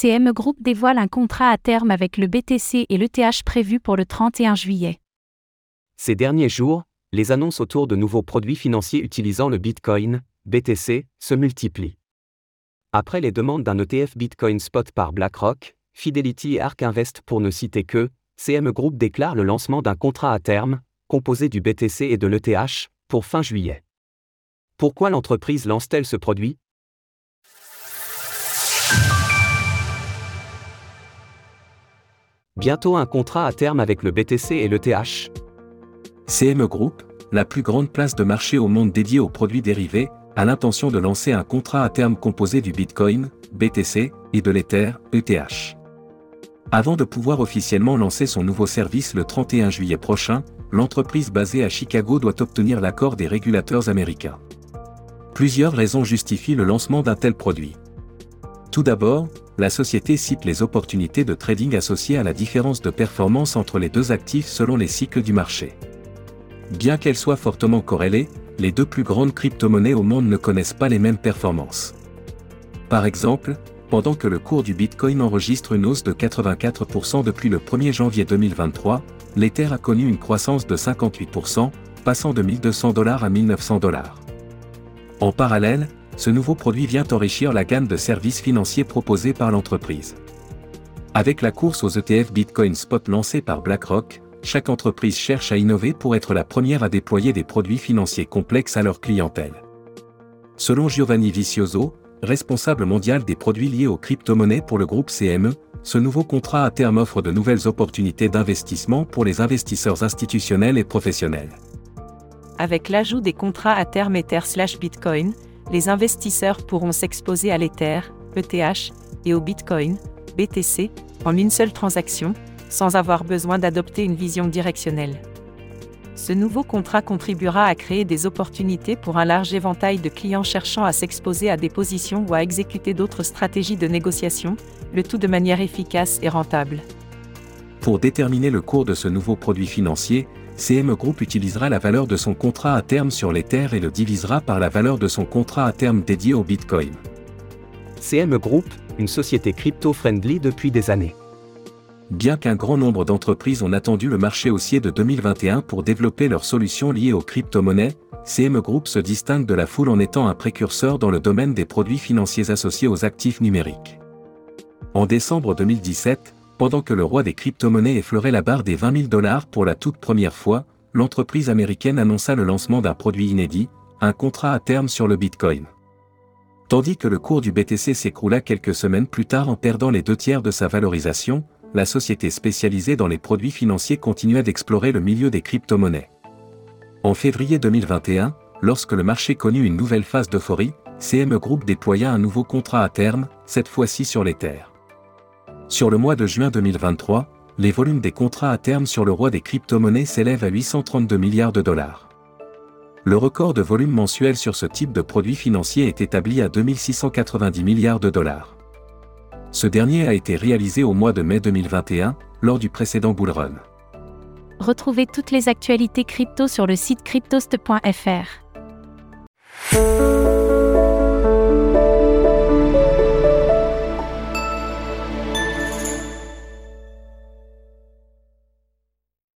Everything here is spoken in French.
CME Group dévoile un contrat à terme avec le BTC et l'ETH prévu pour le 31 juillet. Ces derniers jours, les annonces autour de nouveaux produits financiers utilisant le Bitcoin, BTC, se multiplient. Après les demandes d'un ETF Bitcoin Spot par BlackRock, Fidelity et Ark Invest pour ne citer que, CME Group déclare le lancement d'un contrat à terme, composé du BTC et de l'ETH, pour fin juillet. Pourquoi l'entreprise lance-t-elle ce produit? Bientôt un contrat à terme avec le BTC et l'ETH. CME Group, la plus grande place de marché au monde dédiée aux produits dérivés, a l'intention de lancer un contrat à terme composé du Bitcoin, BTC, et de l'Ether, ETH. Avant de pouvoir officiellement lancer son nouveau service le 31 juillet prochain, l'entreprise basée à Chicago doit obtenir l'accord des régulateurs américains. Plusieurs raisons justifient le lancement d'un tel produit. Tout d'abord, la société cite les opportunités de trading associées à la différence de performance entre les deux actifs selon les cycles du marché. Bien qu'elles soient fortement corrélées, les deux plus grandes crypto-monnaies au monde ne connaissent pas les mêmes performances. Par exemple, pendant que le cours du Bitcoin enregistre une hausse de 84% depuis le 1er janvier 2023, l'Ether a connu une croissance de 58%, passant de 1200 dollars à 1900 dollars. En parallèle, ce nouveau produit vient enrichir la gamme de services financiers proposés par l'entreprise. Avec la course aux ETF Bitcoin Spot lancée par BlackRock, chaque entreprise cherche à innover pour être la première à déployer des produits financiers complexes à leur clientèle. Selon Giovanni Vicioso, responsable mondial des produits liés aux crypto-monnaies pour le groupe CME, ce nouveau contrat à terme offre de nouvelles opportunités d'investissement pour les investisseurs institutionnels et professionnels. Avec l'ajout des contrats à terme Ether/Bitcoin, les investisseurs pourront s'exposer à l'Ether, ETH, et au Bitcoin, BTC, en une seule transaction, sans avoir besoin d'adopter une vision directionnelle. Ce nouveau contrat contribuera à créer des opportunités pour un large éventail de clients cherchant à s'exposer à des positions ou à exécuter d'autres stratégies de négociation, le tout de manière efficace et rentable. Pour déterminer le cours de ce nouveau produit financier, CME Group utilisera la valeur de son contrat à terme sur l'Ether et le divisera par la valeur de son contrat à terme dédié au Bitcoin. CME Group, une société crypto-friendly depuis des années. Bien qu'un grand nombre d'entreprises ont attendu le marché haussier de 2021 pour développer leurs solutions liées aux crypto-monnaies, CME Group se distingue de la foule en étant un précurseur dans le domaine des produits financiers associés aux actifs numériques. En décembre 2017, pendant que le roi des crypto-monnaies effleurait la barre des 20 000 dollars pour la toute première fois, l'entreprise américaine annonça le lancement d'un produit inédit, un contrat à terme sur le Bitcoin. Tandis que le cours du BTC s'écroula quelques semaines plus tard en perdant les deux tiers de sa valorisation, la société spécialisée dans les produits financiers continuait d'explorer le milieu des crypto-monnaies. En février 2021, lorsque le marché connut une nouvelle phase d'euphorie, CME Group déploya un nouveau contrat à terme, cette fois-ci sur l'Ether. Sur le mois de juin 2023, les volumes des contrats à terme sur le roi des crypto-monnaies s'élèvent à 832 milliards de dollars. Le record de volume mensuel sur ce type de produit financier est établi à 2690 milliards de dollars. Ce dernier a été réalisé au mois de mai 2021, lors du précédent bull run. Retrouvez toutes les actualités crypto sur le site cryptost.fr.